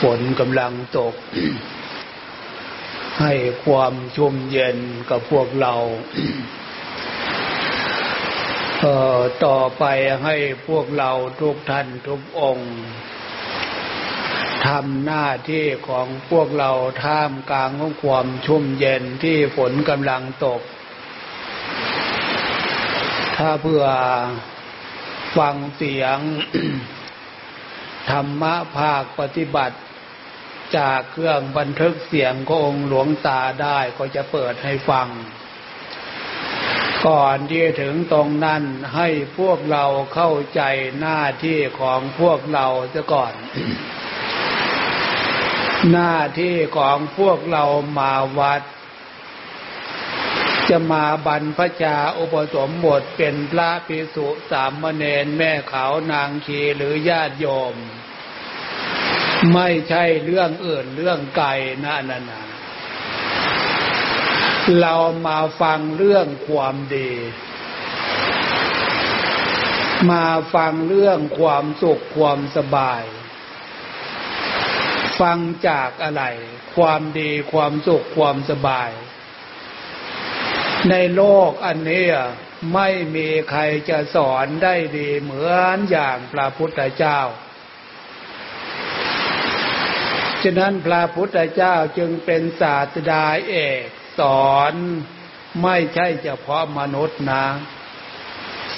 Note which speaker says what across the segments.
Speaker 1: ฝนกำลังตก ให้ความชุ่มเย็นกับพวกเราต่อไปให้พวกเราทุกท่านทุกองค์ทำหน้าที่ของพวกเราท่ามกลางของความชุ่มเย็นที่ฝนกำลังตก ถ้าเพื่อ ฟังเสียง ธรรมะภาคปฏิบัติ จากเครื่องบันทึกเสียงขององค์หลวงตาได้ก็จะเปิดให้ฟัง ก่อนที่ถึงตรงนั้นให้พวกเราเข้าใจหน้าที่ของพวกเราซะก่อน หน้าที่ของพวกเรามาวัด จะมาบรรพชาอุปสมบทเป็นพระภิกษุสามเณรแม่ขาวนางขีหรือญาติโยม ไม่ใช่เรื่องอื่นเรื่องไกลนะนันนะเรามาฟังเรื่องความดี มาฟังเรื่องความสุขความสบาย ฟังจากอะไร ความดีความสุขความสบาย ในโลกอันนี้ไม่มีใครจะสอนได้ดีเหมือนอย่างพระพุทธเจ้า ฉะนั้นพระพุทธเจ้าจึงเป็นศาสดาเอกสอนไม่ใช่เฉพาะมนุษย์นะ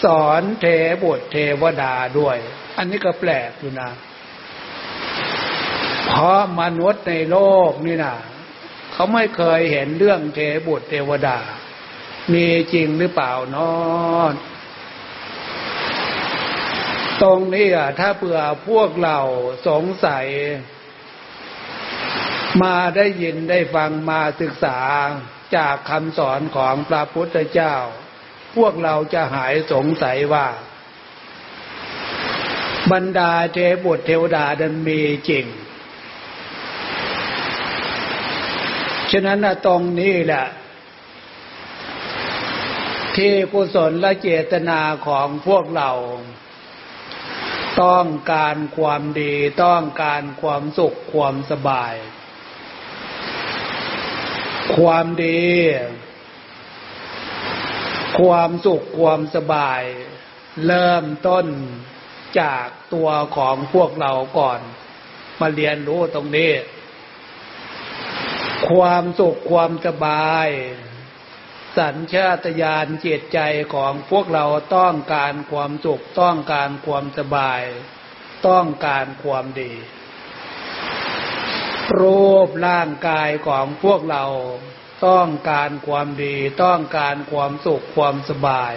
Speaker 1: สอนเทบุตรเทวดาด้วย อันนี้ก็แปลกอยู่นะ เพราะมนุษย์ในโลกนี่นะเขาไม่เคยเห็นเรื่องเทบุตรเทวดา มีจริงหรือเปล่านอนตรงนี้อะถ้าเผื่อพวกเราสงสัย มาได้ยินได้ฟังมาศึกษาจากคำสอนของพระพุทธเจ้า พวกเราจะหายสงสัยว่า บรรดาเทบุตรเทวดาดันมีจริง ฉะนั้นตรงนี้แหละ ที่กุศลและเจตนาของพวกเรา ต้องการความดีต้องการความสุขความสบาย ความดี ความสุขความสบาย เริ่มต้นจากตัวของพวกเราก่อน มาเรียนรู้ตรงนี้ ความสุขความสบาย สัญชาตญาณจิตใจของพวกเราต้องการความสุขต้องการความสบาย ต้องการความดีรูปร่างกายของพวกเราต้องการความดี ต้องการความสุขความสบาย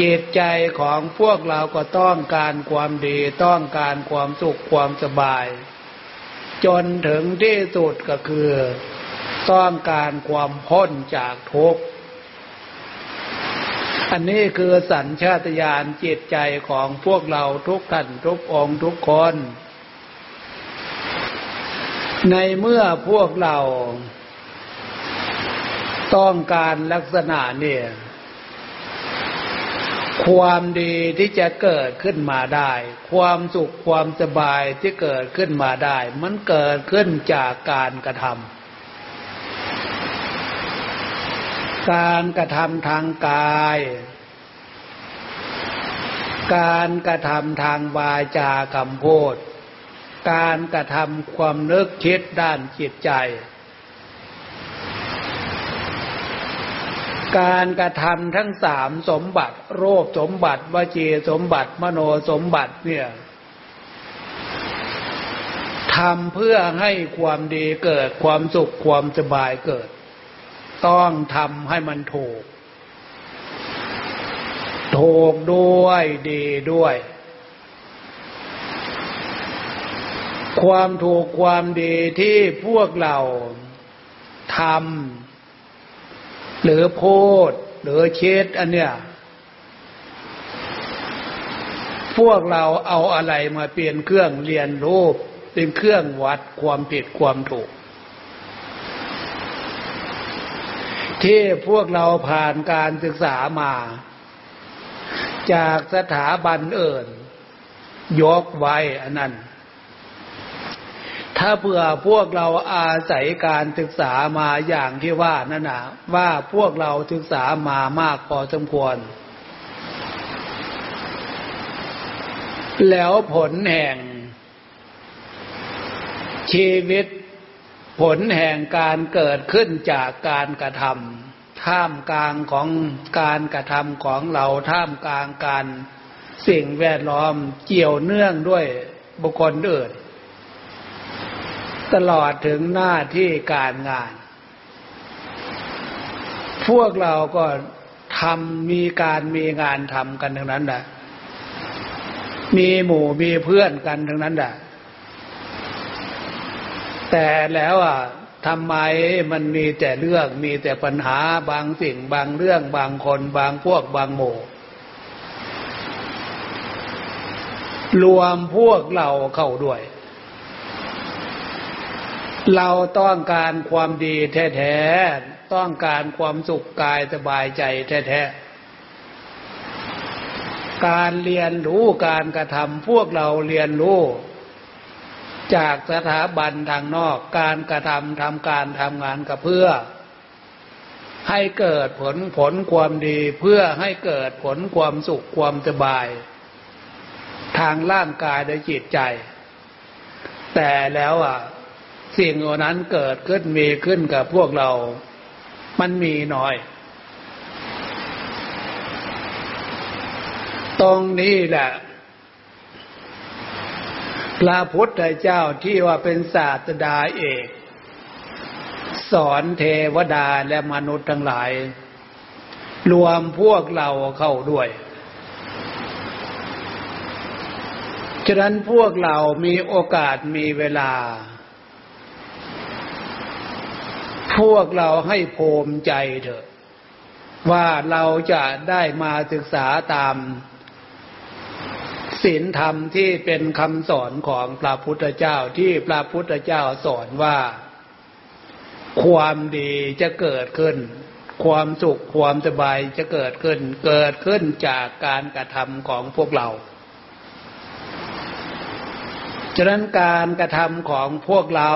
Speaker 1: จิตใจของพวกเราก็ต้องการความดี ต้องการความสุขความสบาย จนถึงที่สุดก็คือ ต้องการความพ้นจากทุกข์ อันนี้คือสัญชาตญาณจิตใจของพวกเราทุกท่านทุกองทุกคน ในเมื่อพวกเรา ต้องการลักษณะเนี่ย ความดีที่จะเกิดขึ้นมาได้ ความสุขความสบายที่เกิดขึ้นมาได้ มันเกิดขึ้นจากการกระทำ การกระทำทางกาย การกระทำทางวาจากรรมโพดการกระทำความนึกคิดด้านจิตใจ การกระทำทั้งสามสมบัติ โรคสมบัติวจีสมบัติมโนสมบัติเนี่ยทำเพื่อให้ความดีเกิดความสุขความสบายเกิด ต้องทำให้มันถูก ถูกด้วยดีด้วย ความถูกความดีที่พวกเราทำหรือพูดหรือเชิดอันเนี้ยพวกเราเอาอะไรมาเปลี่ยนเครื่องเรียนรู้เป็นเครื่องวัดความผิดความถูก ที่พวกเราผ่านการศึกษามา จากสถาบันเอื่น ยกไว้อันนั้น ถ้าเผื่อพวกเราอาศัยการศึกษามาอย่างที่ว่านั่นนะว่าพวกเราศึกษามามากพอสมควร แล้วผลแห่งชีวิต ผลแห่งการเกิดขึ้นจากการกระทำท่ามกลางของการกระทำของเราท่ามกลางการสิ่งแวดล้อมเกี่ยวเนื่องด้วยบุคคลอื่นตลอดถึงหน้าที่การงาน พวกเราก็ทำมีการมีงานทำกันทั้งนั้นแหละมีหมู่มีเพื่อนกันทั้งนั้นแหละ แต่แล้วอะทำไมมันมีแต่เรื่องมีแต่ปัญหาบางสิ่งบางเรื่องบางคนบางพวกบางหมู่ รวมพวกเราเข้าด้วย เราต้องการความดีแท้ๆต้องการความสุขกายสบายใจแท้ๆการเรียนรู้การกระทำพวกเราเรียนรู้ จากสถาบันทางนอกการกระทำทำการทำงานกับเพื่อ ให้เกิดผลผลความดีเพื่อให้เกิดผลความสุขความสบาย ทางร่างกายและจิตใจ แต่แล้วอะ สิ่งเหล่านั้นเกิดขึ้นมีขึ้นกับพวกเรา มันมีน้อย ตรงนี้แหละ พระพุทธเจ้าที่ว่าเป็นศาสดาเอก สอนเทวดาและมนุษย์ทั้งหลาย รวมพวกเราเข้าด้วยฉะนั้นพวกเรามีโอกาสมีเวลา พวกเราให้ภูมิใจเถอะ ว่าเราจะได้มาศึกษาตาม ศีลธรรมที่เป็นคำสอนของพระพุทธเจ้าที่พระพุทธเจ้าสอนว่า ความดีจะเกิดขึ้น ความสุขความสบายจะเกิดขึ้น เกิดขึ้นจากการกระทำของพวกเราฉะนั้นการกระทำของพวกเรา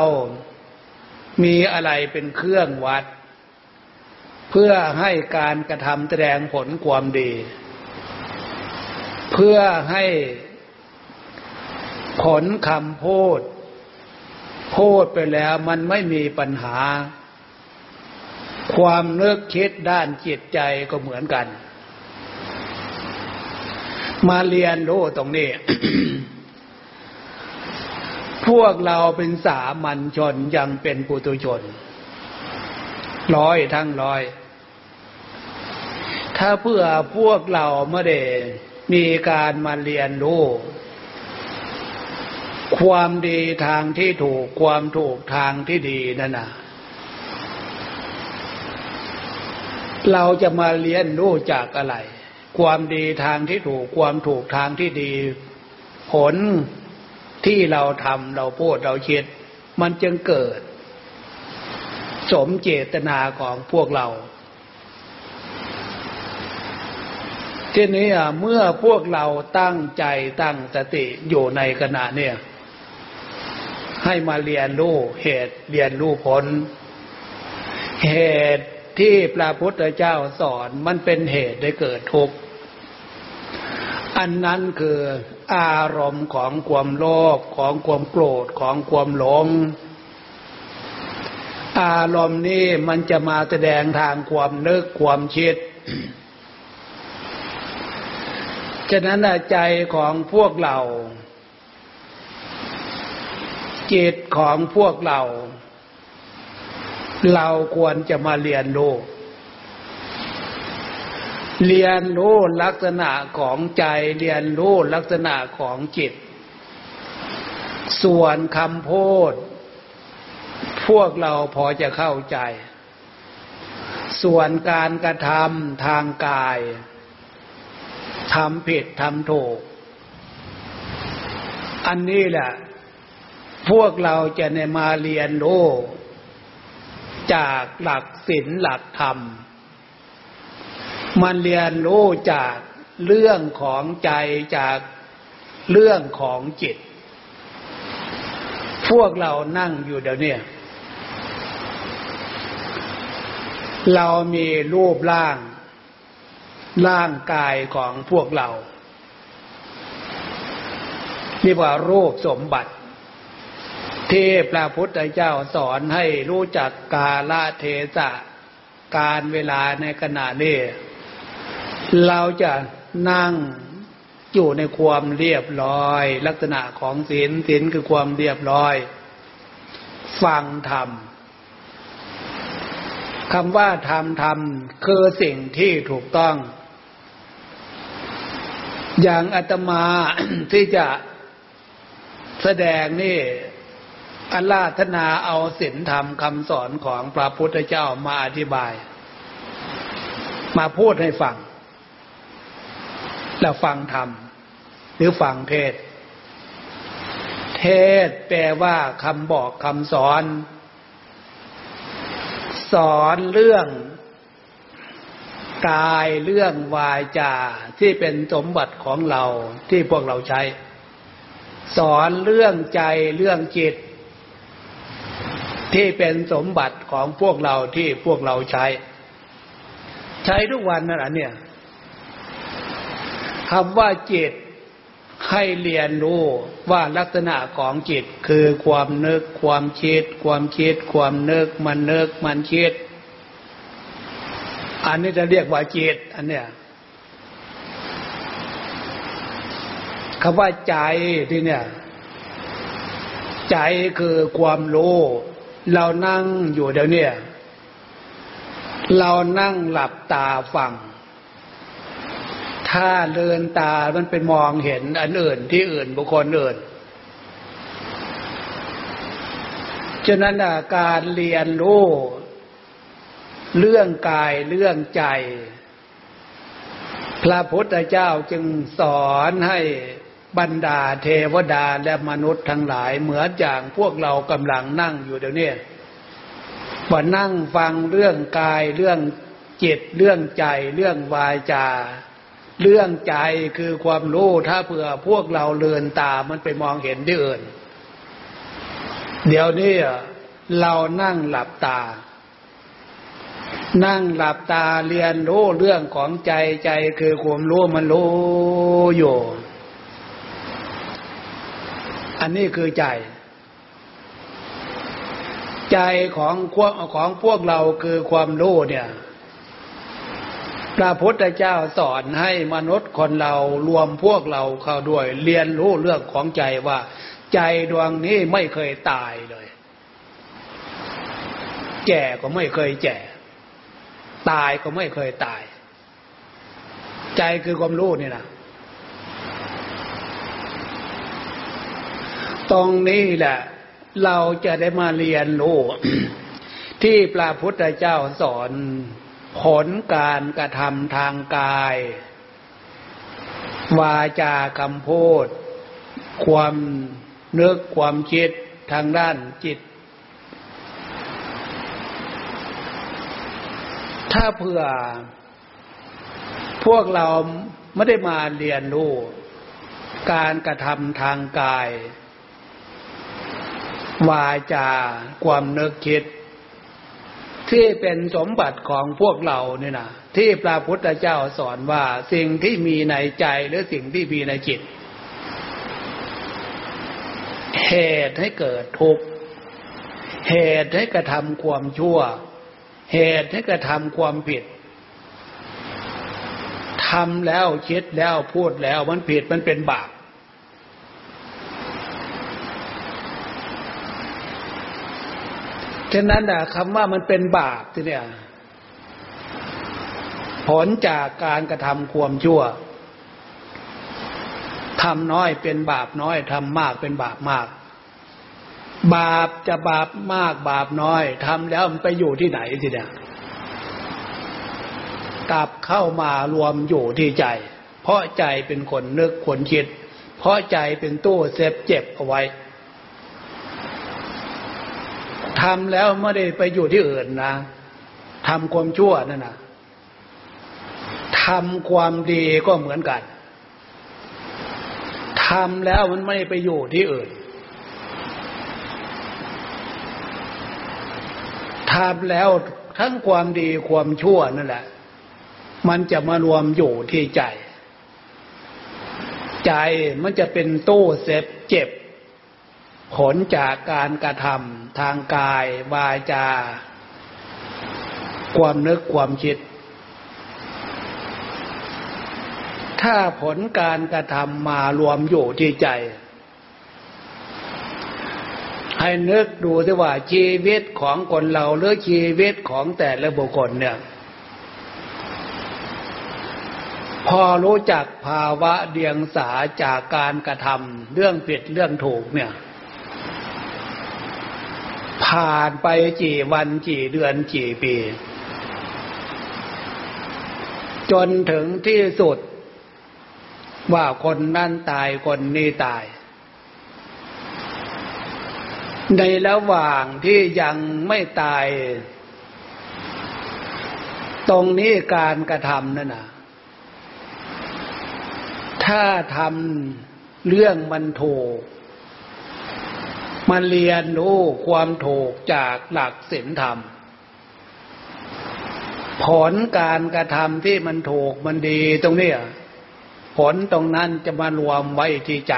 Speaker 1: มีอะไรเป็นเครื่องวัด เพื่อให้การกระทำแสดงผลความดี เพื่อให้ผลคำพูด พูดไปแล้วมันไม่มีปัญหา ความเนึกคิดด้านจิตใจก็เหมือนกัน มาเรียนรู้ตรงนี้ พวกเราเป็นสามัญชนยังเป็นปุตุชน ร้อยทั้งร้อย ถ้าเพื่อพวกเราไม่ได้ มีการมาเรียนรู้ความดีทางที่ถูกความถูกทางที่ดีนั่นนะเราจะมาเรียนรู้จากอะไร ความดีทางที่ถูกความถูกทางที่ดี ผลที่เราทำเราพูดเราคิด มันจึงเกิด สมเจตนาของพวกเรา ทีนี้เมื่อพวกเราตั้งใจตั้งสติอยู่ในขณะเนี่ยให้มาเรียนรู้เหตุเรียนรู้ผล เหตุที่พระพุทธเจ้าสอนมันเป็นเหตุได้เกิดทุกข์อันนั้นคืออารมณ์ของความโลภของความโกรธของความหลง อารมณ์นี้มันจะมาแสดงทางความนึกความคิด ฉะนั้นใจของพวกเรา จิตของพวกเรา เราควรจะมาเรียนรู้เรียนรู้ลักษณะของใจเรียนรู้ลักษณะของจิต ส่วนคำพูดพวกเราพอจะเข้าใจ ส่วนการกระทำทางกาย ทำผิดทำถูก อันนี้แหละ พวกเราจะในมาเรียนรู้จากหลักศีลหลักธรรม มันเรียนรู้จากเรื่องของใจจากเรื่องของจิต พวกเรานั่งอยู่เดี๋ยวนี้เรามีรูปร่าง ร่างกายของพวกเราเรียกว่ารูปสมบัติที่พระพุทธเจ้าสอนให้รู้จักกาลเทศะการเวลาในขณะนี้เราจะนั่งอยู่ในความเรียบร้อย ลักษณะของศีลศีลคือความเรียบร้อย ฟังธรรมคำว่าธรรมธรรมคือสิ่งที่ถูกต้อง อย่างอาตมาที่จะแสดงนี่อัลลาธนาเอาศีลธรรมคำสอนของพระพุทธเจ้ามาอธิบาย มาพูดให้ฟัง แล้วฟังธรรม หรือฟังเทศ เทศแปลว่าคำบอกคำสอน สอนเรื่อง กายเรื่องวายจาที่เป็นสมบัติของเราที่พวกเราใช้ สอนเรื่องใจเรื่องจิต ที่เป็นสมบัติของพวกเราที่พวกเราใช้ ใช้ทุกวันนั่นแหละเนี่ยคำว่าจิตให้เรียนรู้ว่าลักษณะของจิตคือความนึกความคิด ความคิด ความนึกมันนึกมันคิด อันนี้จะเรียกว่าจิตอันเนี้ยคำว่าใจที่เนี่ย ใจคือความรู้ เรานั่งอยู่เดี๋ยวนี้เรานั่งหลับตาฟัง ถ้าเลือนตามันเป็นมองเห็นอันอื่นที่อื่นบุคคลอื่นฉะนั้นการเรียนรู้ เรื่องกายเรื่องใจ พระพุทธเจ้าจึงสอนให้บรรดาเทวดาและมนุษย์ทั้งหลายเหมือนอย่างพวกเรากำลังนั่งอยู่เดี๋ยวนี้ว่านั่งฟังเรื่องกายเรื่องจิตเรื่องใจเรื่องวาจา เรื่องใจคือความรู้ถ้าเผื่อพวกเราเลือนตามันไปมองเห็นที่อื่น เดี๋ยวนี้เรานั่งหลับตา นั่งหลับตาเรียนรู้เรื่องของใจใจคือความรู้มันรู้อยู่ อันนี้คือใจ ใจของของพวกเราคือความรู้เนี่ย พระพุทธเจ้าสอนให้มนุษย์คนเรารวมพวกเราเข้าด้วย เรียนรู้เรื่องของใจว่า ใจดวงนี้ไม่เคยตายเลย แก่ก็ไม่เคยแก่ ตายก็ไม่เคยตาย ใจคือความรู้นี่นะตรงนี้แหละ เราจะได้มาเรียนรู้ ที่พระพุทธเจ้าสอนผลการกระทำทางกาย วาจาคำพูด ความนึกความคิดทางด้านจิต ถ้าเผื่อ พวกเราไม่ได้มาเรียนรู้การกระทำทางกาย วาจา ความนึกคิด ที่เป็นสมบัติของพวกเราเนี่ยนะที่พระพุทธเจ้าสอนว่าสิ่งที่มีในใจหรือสิ่งที่มีในจิต เหตุให้เกิดทุกข์เหตุให้กระทำความชั่ว เหตุให้กระทำความผิดทำแล้วคิดแล้วพูดแล้วมันผิดมันเป็นบาปฉะนั้นนะคำว่ามันเป็นบาปที่เนี่ย ผลจากการกระทำความชั่วทำน้อยเป็นบาปน้อยทำมากเป็นบาปมาก บาปจะบาปมากบาปน้อยทำแล้วมันไปอยู่ที่ไหนทีเนี่ยกลับเข้ามารวมอยู่ที่ใจ เพราะใจเป็นคนนึกคนคิด เพราะใจเป็นตู้เซฟเจ็บเอาไว้ทำแล้วไม่ได้ไปอยู่ที่อื่นนะทำความชั่วนั่นนะทำความดีก็เหมือนกันททำแล้วมันไม่ไปอยู่ที่อื่น ทำแล้วทั้งความดีความชั่วนั่นแหละ มันจะมารวมอยู่ที่ใจ ใจมันจะเป็นตู้เซฟเจ็บ ผลจากการกระทำทางกาย วาจา ความนึกความคิด ถ้าผลการกระทำมารวมอยู่ที่ใจ ให้นึกดูสิว่าชีวิตของคนเราหรือชีวิตของแต่ละบุคคลเนี่ย พอรู้จักภาวะเดียงสาจากการกระทำเรื่องผิดเรื่องถูกเนี่ย ผ่านไปกี่วันกี่เดือนกี่ปี จนถึงที่สุดว่าคนนั่นตายคนนี้ตาย ในระหว่างที่ยังไม่ตาย ตรงนี้การกระทำนั่นนะถ้าทำเรื่องมันถูกมันเรียนรู้ความถูกจากหลักศีลธรรม ผลการกระทำที่มันถูกมันดีตรงนี้ผลตรงนั้นจะมารวมไว้ที่ใจ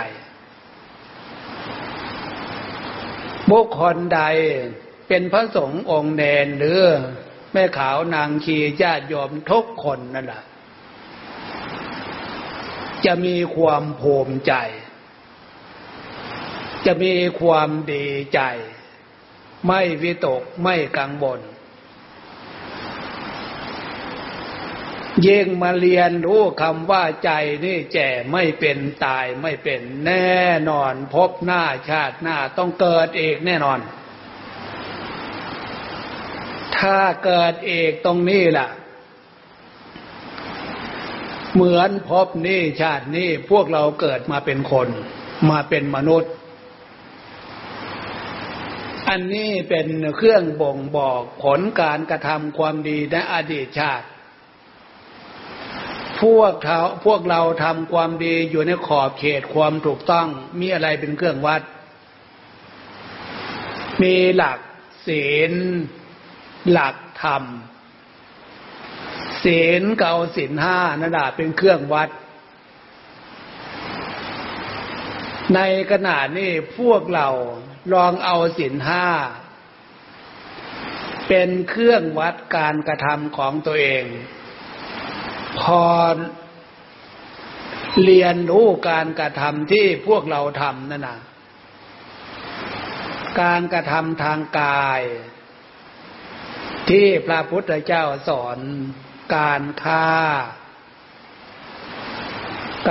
Speaker 1: บุคคลใดเป็นพระสงฆ์องค์เนนหรือแม่ขาวนางชีญาติโยมทุกคนนั่นแหละจะมีความภูมิใจ จะมีความดีใจ ไม่วิตกไม่กังวล ยิ่งมาเรียนรู้คำว่าใจนี่แจ่ไม่เป็นตายไม่เป็นแน่นอน พบหน้าชาติหน้าต้องเกิดเอกแน่นอน ถ้าเกิดเอกตรงนี้ล่ะ เหมือนพบนี่ชาตินี้พวกเราเกิดมาเป็นคน มาเป็นมนุษย์ อันนี้เป็นเครื่องบ่งบอกผลการกระทำความดีในอดีตชาติ พวกเขาพวกเราทำความดีอยู่ในขอบเขตความถูกต้อง มีอะไรเป็นเครื่องวัด มีหลักศีลหลักธรรมศีลเก่าศีลห้านั่นแหละเป็นเครื่องวัด ในขณะนี้พวกเราลองเอาศีลห้าเป็นเครื่องวัดการกระทำของตัวเอง พอเรียนรู้การกระทำที่พวกเราทำนั่นนะการกระทำทางกาย ที่พระพุทธเจ้าสอนการฆ่า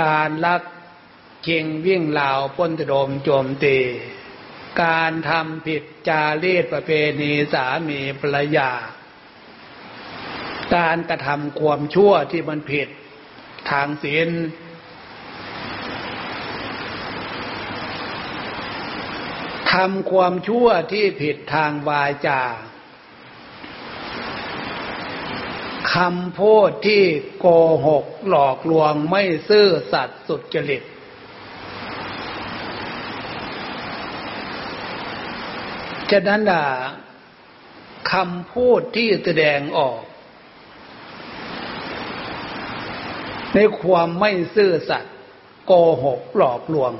Speaker 1: การลักเิงวิ่งเหล่าพ้นตดมโจมตี การทำผิดจารีตประเพณีสามีภรรยา การกระทำความชั่วที่มันผิดทางศีลทำความชั่วที่ผิดทางวาจาคำพูดที่โกหกหลอกลวงไม่ซื่อสัตย์สุจริต ฉะนั้นล่ะคำพูดที่แสดงออก ในความไม่ซื่อสัตย์โกหกหลอกลวง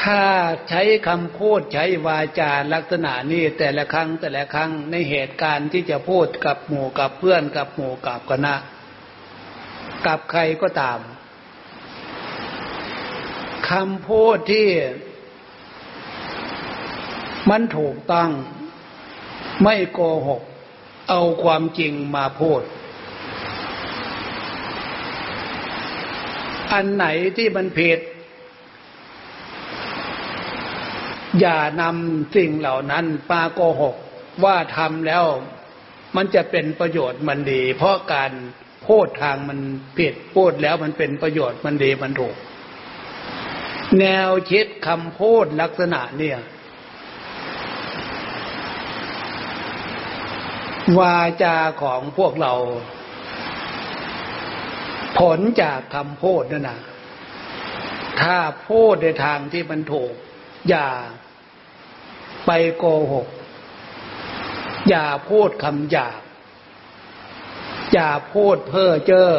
Speaker 1: ถ้าใช้คำพูดใช้วาจาลักษณะนี้แต่ละครั้งแต่ละครั้งในเหตุการณ์ที่จะพูดกับหมู่กับเพื่อนกับหมู่กับคณะ กับใครก็ตามคำพูดที่ มันถูกต้องไม่โกหก เอาความจริงมาพูด อันไหนที่มันผิด อย่านำสิ่งเหล่านั้นปาโกหกว่าทำแล้วมันจะเป็นประโยชน์มันดี เพราะการพูดทางมันผิดพูดแล้วมันเป็นประโยชน์มันดีมันถูก แนวคิดคำพูดลักษณะเนี่ย วาจาของพวกเรา ผลจากคำพูดนั่นนะถ้าพูดในทางที่มันถูก อย่าไปโกหก อย่าพูดคำหยาบอย่าพูดเพ้อเจ้อ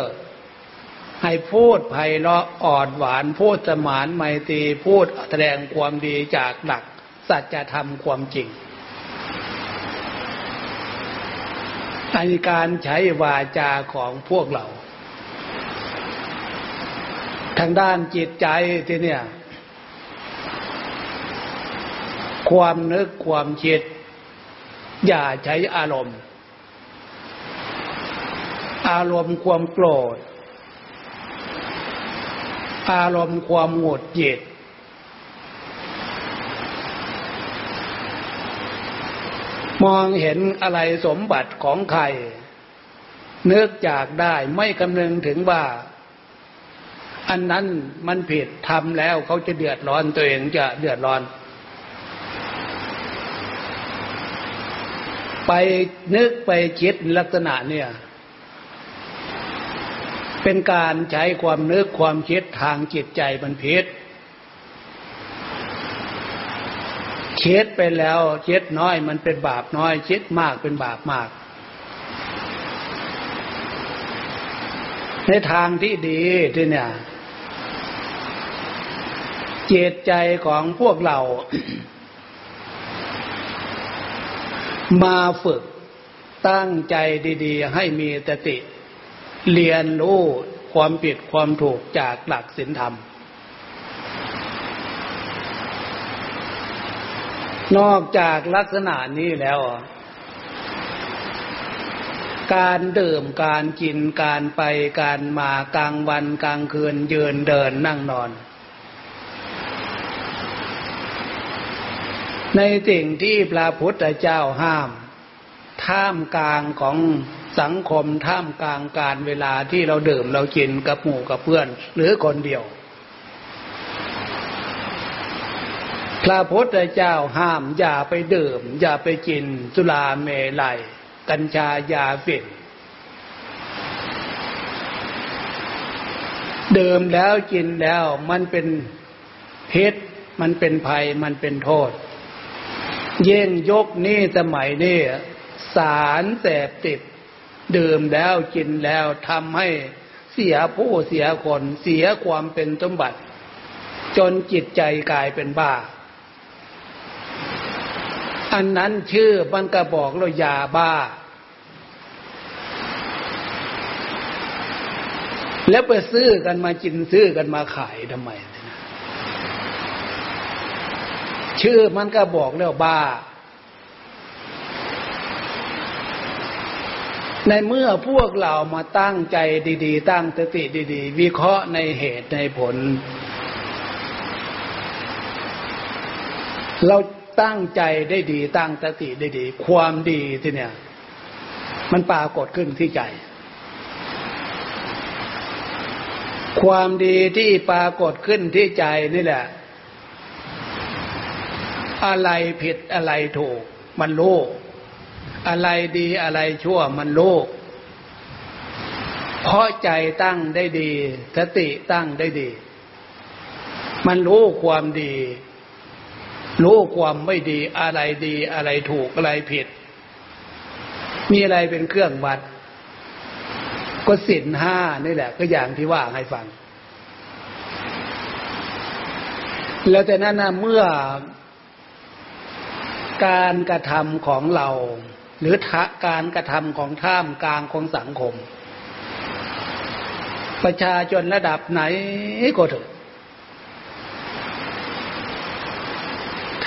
Speaker 1: ให้พูดไพเราะอ่อนหวาน พูดสมานไมตรีพูดแสดงความดีจากหลัก สัจธรรมความจริง ในการใช้วาจาของพวกเรา ทางด้านจิตใจที่เนี่ย ความนึกความคิด อย่าใช้อารมณ์ อารมณ์ความโกรธ อารมณ์ความหงุดหงิด มองเห็นอะไรสมบัติของใครนึกจากได้ไม่คำนึงถึงว่า อันนั้นมันผิดทำแล้วเขาจะเดือดร้อนตัวเองจะเดือดร้อน ไปนึกไปคิดลักษณะเนี่ย เป็นการใช้ความนึกความคิดทางจิตใจมันผิด เช็ดไปแล้วเช็ดน้อย มันเป็นบาปน้อย เช็ดมากเป็นบาปมาก ในทางที่ดีที่เนี่ย เจตใจของพวกเรา มาฝึกตั้งใจดีๆ ให้มีสติ เรียนรู้ความผิดความถูกจากหลักศีลธรรม นอกจากลักษณะนี้แล้ว การดื่มการกินการไปการมากลางวันกลางคืนยืนเดินนั่งนอน ในสิ่งที่พระพุทธเจ้าห้าม ท่ามกลางของสังคมท่ามกลางการเวลาที่เราดื่มเรากินกับหมู่กับเพื่อน หรือคนเดียว ระพุทธเจ้าห้ามอย่าไปดื่ม อย่าไปกินสุราเมลัย กัญชายาฝิ่นดื่มแล้วกินแล้วมันเป็นพิษมันเป็นภัยมันเป็นโทษ เย่งยกนี่สมัยนี้สารแสบติดดื่มแล้วกินแล้วทำให้เสียผู้เสียคนเสียความเป็นสมบัติ จนจิตใจกลายเป็นบ้า อันนั้นชื่อมันก็บอกเรายาบ้า แล้วไปซื้อกันมาจินซื้อกันมาขายทำไม ชื่อมันก็บอกแล้วบ้า ในเมื่อพวกเรามาตั้งใจดีๆ ตั้งสติดี ๆ วิเคราะห์ในเหตุในผล เรา ตั้งใจได้ดี ตั้งสติได้ดี ความดีที่เนี่ย มันปรากฏขึ้นที่ใจ ความดีที่ปรากฏขึ้นที่ใจนี่แหละ อะไรผิดอะไรถูก มันรู้อะไรดีอะไรชั่วมันรู้เพราะใจตั้งได้ดี สติตั้งได้ดี มันรู้ความดี รู้ความไม่ดีอะไรดีอะไรถูกอะไรผิด มีอะไรเป็นเครื่องวัด ก็สินห้านี่แหละ ก็อย่างที่ว่าให้ฟัง แล้วแต่นั้นนะเมื่อการกระทำของเรา หรือการกระทำของท่ามกลางของสังคม ประชาชนระดับไหนก็เถอะ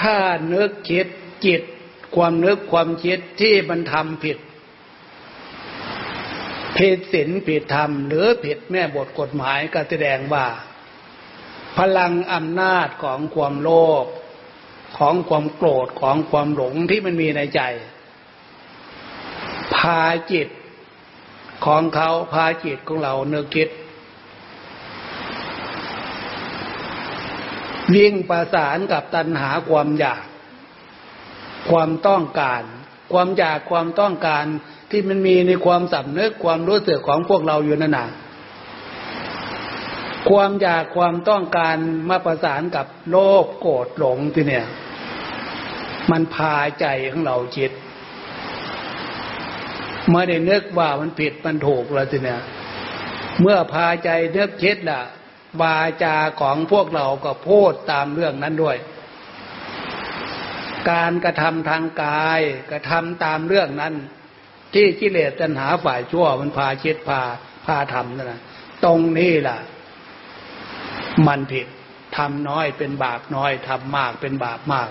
Speaker 1: ถ้านึกคิดจิต ความนึกความคิดที่มันทำผิด ผิดศีลผิดธรรม หรือผิดแม่บทกฎหมายก็แสดงว่า พลังอำนาจของความโลภของความโกรธของความหลงที่มันมีในใจ พาจิตของเขาพาจิตของเราเนึกคิด วิ่งประสานกับตัณหาความอยาก ความต้องการ ความอยากความต้องการที่มันมีในความสำนึกความรู้สึกของพวกเราอยู่นั่นนะความอยากความต้องการมาประสานกับโลภโกรธหลงที่เนี่ย มันพาใจของเราจิตเมื่อได้นึกว่ามันผิดมันถูกแล้วทีเนี่ย เมื่อพาใจนึกคิดล่ะ วาจาของพวกเราก็พูดตามเรื่องนั้นด้วย การกระทำทางกายกระทำตามเรื่องนั้น ที่กิเลสตัณหาฝ่ายชั่วมันพาคิดพาพาทำนั่นนะตรงนี้ล่ะ มันผิดทำน้อยเป็นบาปน้อยทำมากเป็นบาปมาก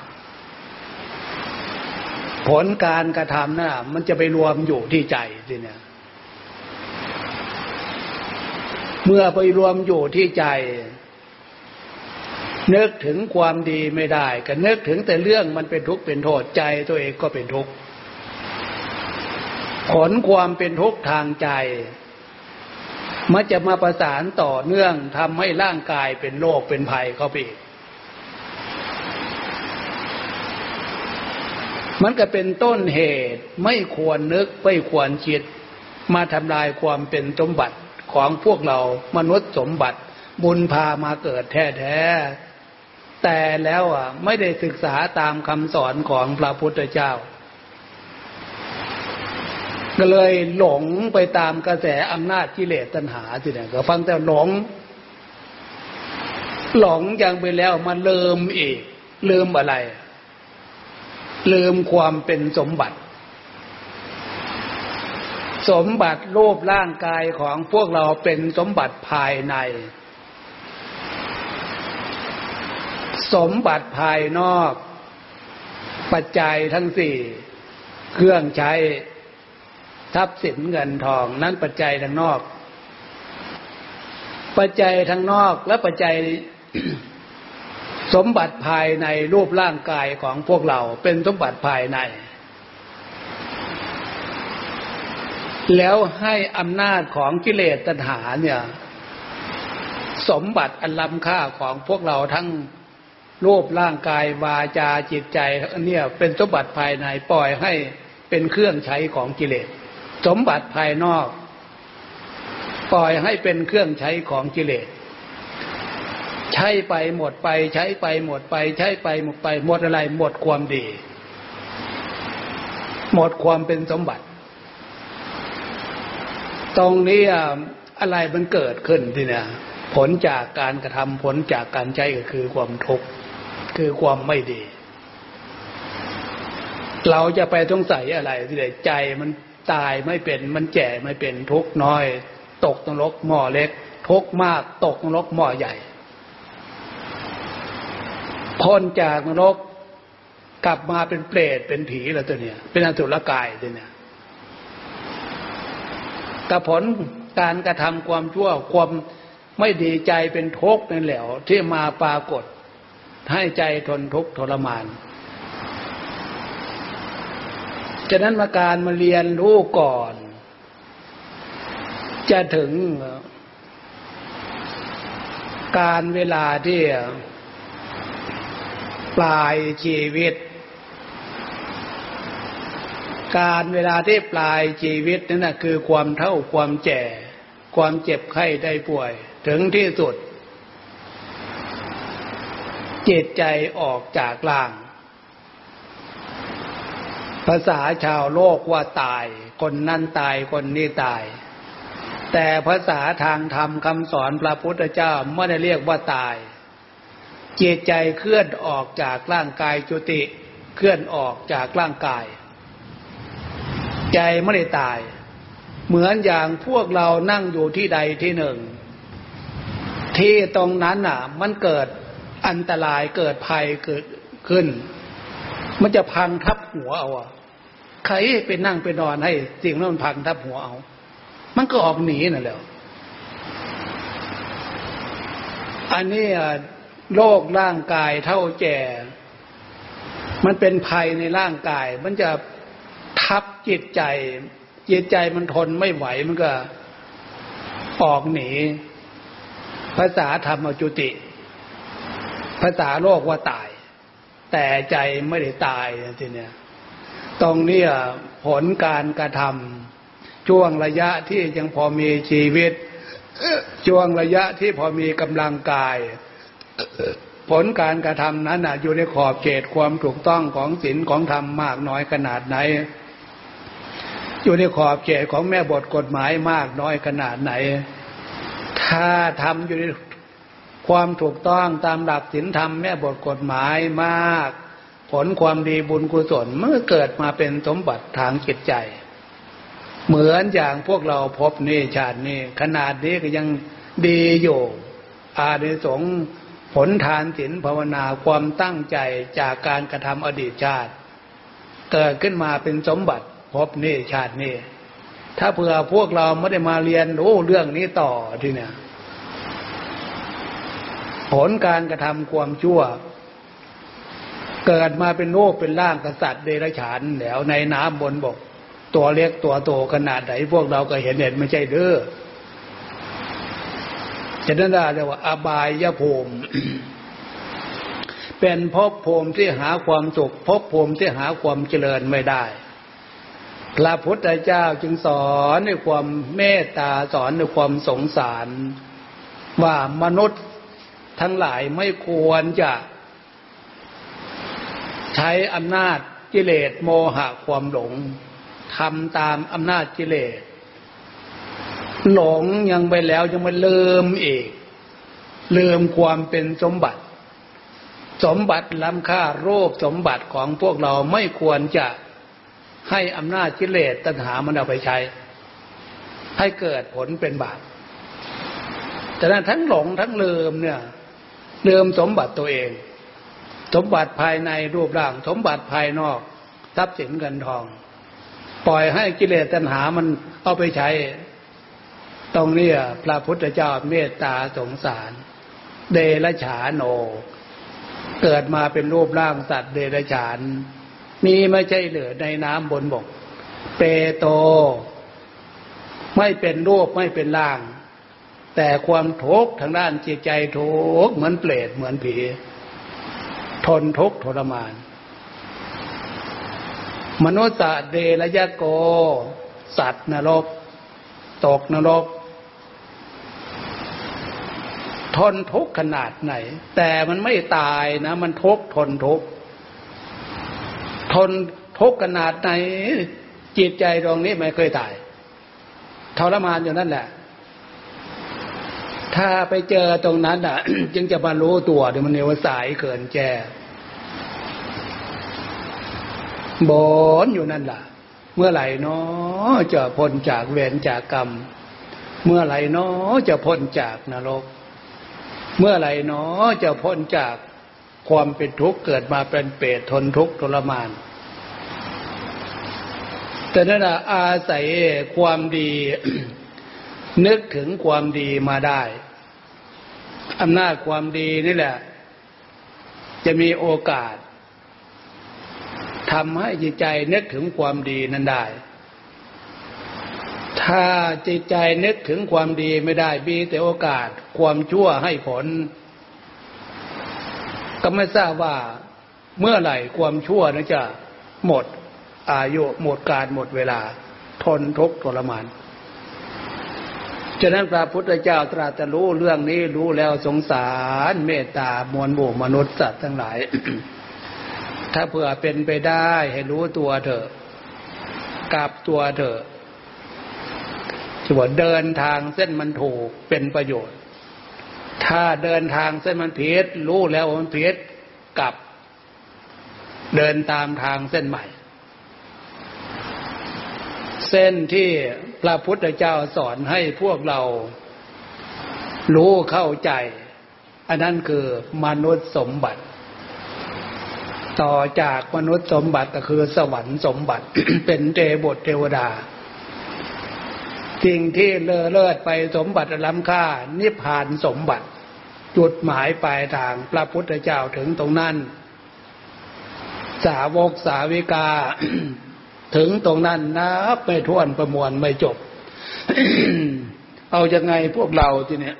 Speaker 1: ผลการกระทำนะ่ะ มันจะไปรวมอยู่ที่ใจทีเนี่ย เมื่อไปรวมอยู่ที่ใจ นึกถึงความดีไม่ได้ ก็นึกถึงแต่เรื่องมันเป็นทุกข์เป็นโทษใจตัวเองก็เป็นทุกข์ผลความเป็นทุกข์ทางใจ มันจะมาประสานต่อเนื่องทำให้ร่างกายเป็นโรคเป็นภัยเข้าไปอีกมันก็เป็นต้นเหตุไม่ควรนึกไม่ควรคิด มาทำลายความเป็นสมบัติ ของพวกเรามนุษย์สมบัติบุญพามาเกิดแท้ๆแต่แล้วอะ ไม่ได้ศึกษาตามคำสอนของพระพุทธเจ้า ก็เลยหลงไปตามกระแสอำนาจกิเลสตัณหาสิเนี่ยก็ฟังแต่หลง หลงยังไปแล้วมันเลิมอีกลืมอะไร ลืมความเป็นสมบัติ สมบัติรูปร่างกายของพวกเราเป็นสมบัติภายใน สมบัติภายนอก ปัจจัยทั้งสี่ เครื่องใช้ทรัพย์สินเงินทองนั้นปัจจัยทางนอก ปัจจัยทางนอกและปัจจัยสมบัติภายในรูปร่างกายของพวกเราเป็นสมบัติภายใน แล้วให้อำนาจของกิเลสตัณหาเนี่ย สมบัติอันล้ำค่าของพวกเราทั้งรูปร่างกายวาจาจิตใจเนี่ยเป็นสมบัติภายในปล่อยให้เป็นเครื่องใช้ของกิเลส สมบัติภายนอก ปล่อยให้เป็นเครื่องใช้ของกิเลส ใช้ไปหมดไป ใช้ไปหมดไป ใช้ไปหมดไป หมดอะไรหมดความดี หมดความเป็นสมบัติ ตรงนี้อะไรมันเกิดขึ้นที่เนี่ยผลจากการกระทำผลจากการใช้ก็คือความทุกข์คือความไม่ดี เราจะไปต้องใส่อะไรที่ไหนใจมันตายไม่เป็นมันแก่ไม่เป็นทุกข์น้อย ตกนรกหม้อเล็ก ทุกข์มากตกนรกหม้อใหญ่ พ้นจากนรกกลับมาเป็นเปรตเป็นผีแล้วตัวเนี้ยเป็นอสุรกายตัวเนี้ย แต่ผลการกระทำความชั่วความไม่ดีใจเป็นทุกข์นั่นแหละที่มาปรากฏ ให้ใจทนทุกข์ทรมานฉะนั้นมาการมาเรียนรู้ก่อน จะถึงการเวลาที่ปลายชีวิต การเวลาที่ปลายชีวิตนั่นนะคือความเท่าความแก่ ความเจ็บไข้ได้ป่วย ถึงที่สุดจิตใจออกจากล่าง ภาษาชาวโลกว่าตาย คนนั้นตายคนนี้ตาย แต่ภาษาทางธรรมคำสอนพระพุทธเจ้าไม่ได้เรียกว่าตายจิตใจเคลื่อนออกจากร่างกายจุติ เคลื่อนออกจากร่างกาย ใจไม่ได้ตาย เหมือนอย่างพวกเรานั่งอยู่ที่ใดที่หนึ่ง ที่ตรงนั้นอะ มันเกิดอันตรายเกิดภัยเกิดขึ้น มันจะพังทับหัวเอาอะใครไปนั่งไปนอนให้สิ่งนั้นพังทับหัวเอา มันก็ออกหนีนั่นแหละอันนี้โรคร่างกายเท่าแก่ มันเป็นภัยในร่างกาย มันจะ ทับจิตใจ จิตใจมันทนไม่ไหวมันก็ ออกหนี ภาษาธรรมจุติ ภาษาโลกว่าตาย แต่ใจไม่ได้ตายทีเนี้ยตรงนี้ผลการกระทำช่วงระยะที่ยังพอมีชีวิต ช่วงระยะที่พอมีกำลังกาย ผลการกระทำนั้นอยู่ในขอบเขตความถูกต้องของศีลของธรรมมากน้อยขนาดไหน อยู่ในขอบเขตของแม่บทกฎหมายมากน้อยขนาดไหน ถ้าทำอยู่ในความถูกต้องตามหลักศีลธรรมแม่บทกฎหมายมาก ผลความดีบุญกุศลเมื่อเกิดมาเป็นสมบัติทางจิตใจ เหมือนอย่างพวกเราพบนี่ชาตินี้ขนาดนี้ก็ยังดีอยู่อานิสงส์ผลทานศีลภาวนาความตั้งใจจากการกระทำอดีตชาติ เกิดขึ้นมาเป็นสมบัติ พบนี่ชาตินี้ถ้าเผื่อพวกเราไม่ได้มาเรียนรู้เรื่องนี้ต่อทีเนี่ยผลการกระทำความชั่ว เกิดมาเป็นโลกเป็นร่างกษัตริย์เดรัจฉานแล้วในน้ำบนบก ตัวเล็กตัวโตขนาดไหนพวกเราก็เห็นเห็นไม่ใช่เด้อจะนั่นเรียกว่า อบายยภูมิเป็นภพภูมิที่หาความสุขภพภูมิที่หาความเจริญไม่ได้ พระพุทธเจ้าจึงสอนในความเมตตาสอนในความสงสาร ว่ามนุษย์ทั้งหลายไม่ควรจะ ใช้อำนาจกิเลสโมหะความหลงทำตามอำนาจกิเลส หลงยังไปแล้วยังไม่ลืมอีกลืมความเป็นสมบัติ สมบัติล้ำค่าโรูปสมบัติของพวกเราไม่ควรจะ ให้อำนาจกิเลสตัณหามันเอาไปใช้ ให้เกิดผลเป็นบาปแต่นั้นทั้งหลงทั้งลืมเนี่ยเดิมสมบัติตัวเอง สมบัติภายในรูปร่าง สมบัติภายนอกทรัพย์สินเงินทอง ปล่อยให้กิเลสตัณหามันเอาไปใช้ ตรงนี้พระพุทธเจ้าเมตตาสงสาร เดรฉานโน เกิดมาเป็นรูปร่างสัตว์เดรฉาน นี่ไม่ใช่เหลือในน้ำบนบก เปโต ไม่เป็นรูปไม่เป็นร่าง แต่ความทุกข์ทางด้านจิตใจทุกข์เหมือนเปรตเหมือนผี ทนทุกข์ทรมาน มนุษย์เดรยะโก สัตว์นรก ตกนรก ทนทุกข์ขนาดไหน แต่มันไม่ตายนะ มันทุกข์ทนทุกข์ ทนทุกข์ขนาดไหนจิตใจตรงนี้ไม่เคยตายทรมานอยู่นั่นแหละ ถ้าไปเจอตรงนั้นอะ จึงจะมารู้ตัวเดี๋ยวมันเนวสายเกินแจบอนอยู่นั่นล่ะ เมื่อไหร่เนาะจะพ้นจากเวรจากกรรม เมื่อไหร่เนาะจะพ้นจากนรก เมื่อไหร่เนาะจะพ้นจาก ความเป็นทุกข์เกิดมาเป็นเปรตทนทุกข์ทรมาน แต่นั่นอาศัยความดีนึกถึงความดีมาได้อำนาจความดีนี่แหละ จะมีโอกาสทำให้จิตใจนึกถึงความดีนั้นได้ ถ้าจิตใจนึกถึงความดีไม่ได้มีแต่โอกาสความชั่วให้ผล ก็ไม่ทราบว่าเมื่อไหร่ความชั่วนั้นจะหมดอายุหมดการหมดเวลา ทนทุกข์ทรมานฉะนั้นพระพุทธเจ้าตรัสรู้เรื่องนี้รู้แล้วสงสารเมตตามวลหมู่มนุษย์สัตว์ทั้งหลาย ถ้าเผื่อเป็นไปได้ให้รู้ตัวเถอะกลับตัวเถอะที่ว่าเดินทางเส้นมันถูกเป็นประโยชน์ ถ้าเดินทางเส้นมันผิดรู้แล้วมันผิดกลับ เดินตามทางเส้นใหม่ เส้นที่พระพุทธเจ้าสอนให้พวกเรา รู้เข้าใจ อันนั้นคือมนุษย์สมบัติ ต่อจากมนุษย์สมบัติก็คือสวรรค์สมบัติเป็นเทบทเทวดาสิ่งที่เลอเลิศไปสมบัติล้ำค่า นิพพานสมบัติ จุดหมายปลายทางพระพุทธเจ้าถึงตรงนั้น สาวกสาวิกา ถึงตรงนั้นนับไม่ท้วนประมวลไม่จบ เอาอยัางไงพวกเราทีเนี้ย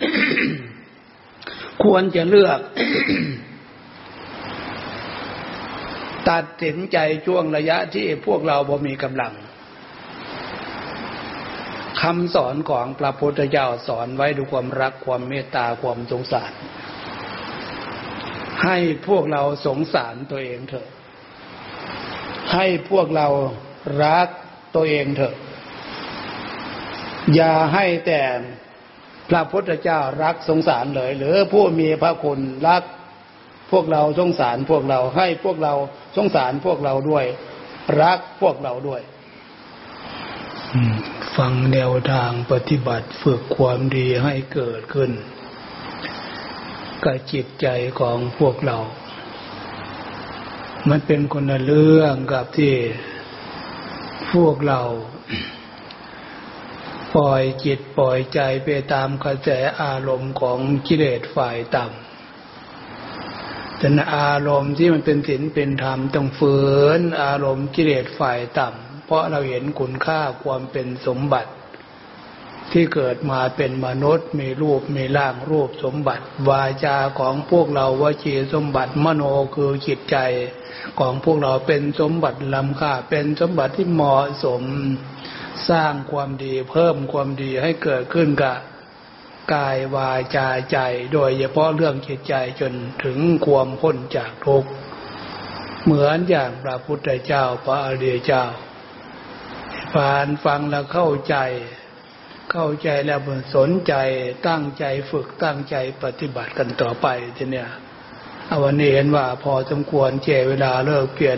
Speaker 1: ควรจะเลือก ตัดสินใจช่วงระยะที่พวกเราบ่มีกำลัง คำสอนของพระพุทธเจ้าสอนไว้ด้วยความรักความเมตตาความสงสาร ให้พวกเราสงสารตัวเองเถอะ ให้พวกเรารักตัวเองเถอะ อย่าให้แต่พระพุทธเจ้ารักสงสารเลย หรือผู้มีพระคุณรักพวกเราสงสารพวกเราให้พวกเราสงสารพวกเราด้วย รักพวกเราด้วย ฟังแนวทางปฏิบัติฝึกความดีให้เกิดขึ้น กับจิตใจของพวกเรา มันเป็นคนละเรื่องกับที่พวกเรา ปล่อยจิตปล่อยใจไปตามกระแสอารมณ์ของกิเลสฝ่ายต่ำแต่อารมณ์ที่มันเป็นศีลเป็นธรรมต้องฝืนอารมณ์กิเลสฝ่ายต่ำ ราะเราเห็นคุณค่าความเป็นสมบัติ ที่เกิดมาเป็นมนุษย์ มีรูปมีร่างรูปสมบัติ วาจาของพวกเราวจีสมบัติมโนคือจิตใจ ของพวกเราเป็นสมบัติล้ำค่าเป็นสมบัติที่เหมาะสมสร้างความดีเพิ่มความดีให้เกิดขึ้นกับกายวาจาใจ โดยเฉพาะเรื่องจิตใจจนถึงความพ้นจากทุกข์เหมือนอย่างพระพุทธเจ้าพระอริยเจ้า ผ่านฟังแล้วเข้าใจ เข้าใจแล้วสนใจตั้งใจฝึกตั้งใจปฏิบัติกันต่อไปทีเนี้ยเอาวันนี้เห็นว่าพอสมควรเจเวลาเลิกเปลี่ยน